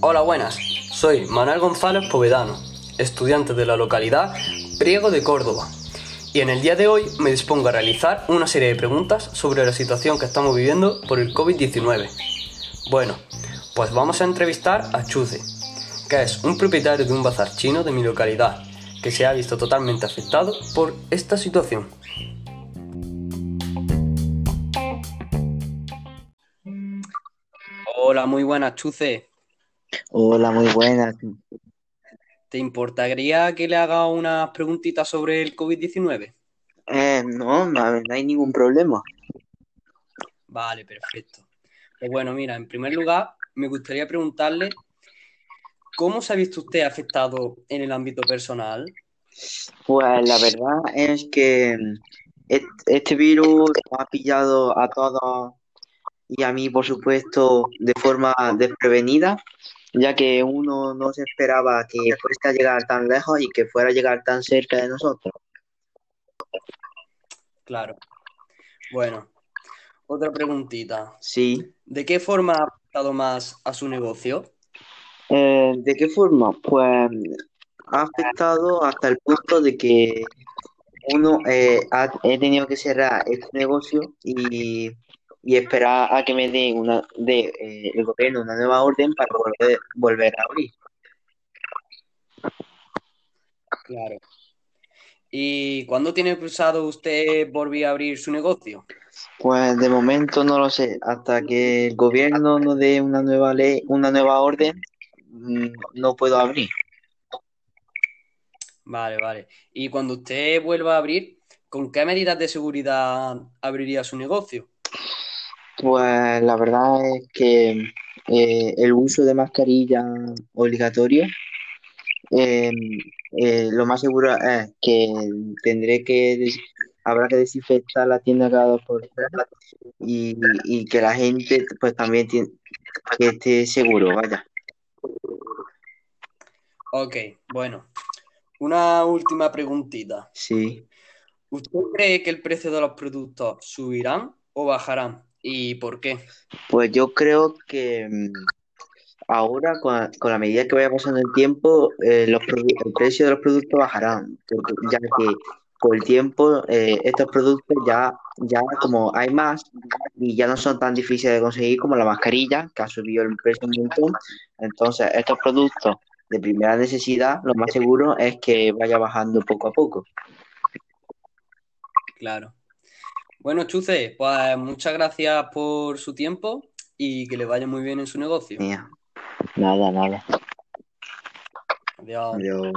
Hola, buenas. Soy Manuel González Povedano, estudiante de la localidad Priego de Córdoba. Y en el día de hoy me dispongo a realizar una serie de preguntas sobre la situación que estamos viviendo por el COVID-19. Bueno, pues vamos a entrevistar a Chuze, que es un propietario de un bazar chino de mi localidad, que se ha visto totalmente afectado por esta situación. Hola, muy buenas, Chuce. Hola, muy buenas. ¿Te importaría que le haga unas preguntitas sobre el COVID-19? Eh, no, no, no hay ningún problema. Vale, perfecto. Pues bueno, mira, en primer lugar, me gustaría preguntarle cómo se ha visto usted afectado en el ámbito personal. Pues la verdad es que este virus ha pillado a todos y a mí, por supuesto, de forma desprevenida, ya que uno no se esperaba que fuese a llegar tan lejos y que fuera a llegar tan cerca de nosotros. Claro. Bueno, otra preguntita. Sí. ¿De qué forma ha afectado más a su negocio? Eh, ¿de qué forma? Pues ha afectado hasta el punto de que uno eh, ha- he tenido que cerrar este negocio y, y esperar a que me den una de eh, el gobierno una nueva orden para volver, volver a abrir. Claro. ¿Y cuándo tiene pensado usted volver a abrir su negocio? Pues de momento no lo sé, hasta que el gobierno nos dé una nueva ley, una nueva orden, mm, no puedo abrir. Vale, vale. Y cuando usted vuelva a abrir, ¿con qué medidas de seguridad abriría su negocio? Pues la verdad es que eh, el uso de mascarilla obligatorio, eh, eh, lo más seguro es que tendré que des- habrá que desinfectar la tienda cada dos por tres y, y que la gente pues también tiene, que esté seguro, vaya. Ok, bueno. Una última preguntita. Sí. ¿Usted cree que el precio de los productos subirán o bajarán? ¿Y por qué? Pues yo creo que mm, ahora con, la- con la medida que vaya pasando el tiempo, eh, los el precio de los productos bajarán, ya que con el tiempo eh, estos productos ya, ya como hay más y ya no son tan difíciles de conseguir como la mascarilla, que ha subido el precio un montón. Entonces, estos productos de primera necesidad, lo más seguro es que vaya bajando poco a poco. Claro. Bueno, Chuce, pues muchas gracias por su tiempo y que le vaya muy bien en su negocio. Mira, nada, nada. Adiós. Adiós.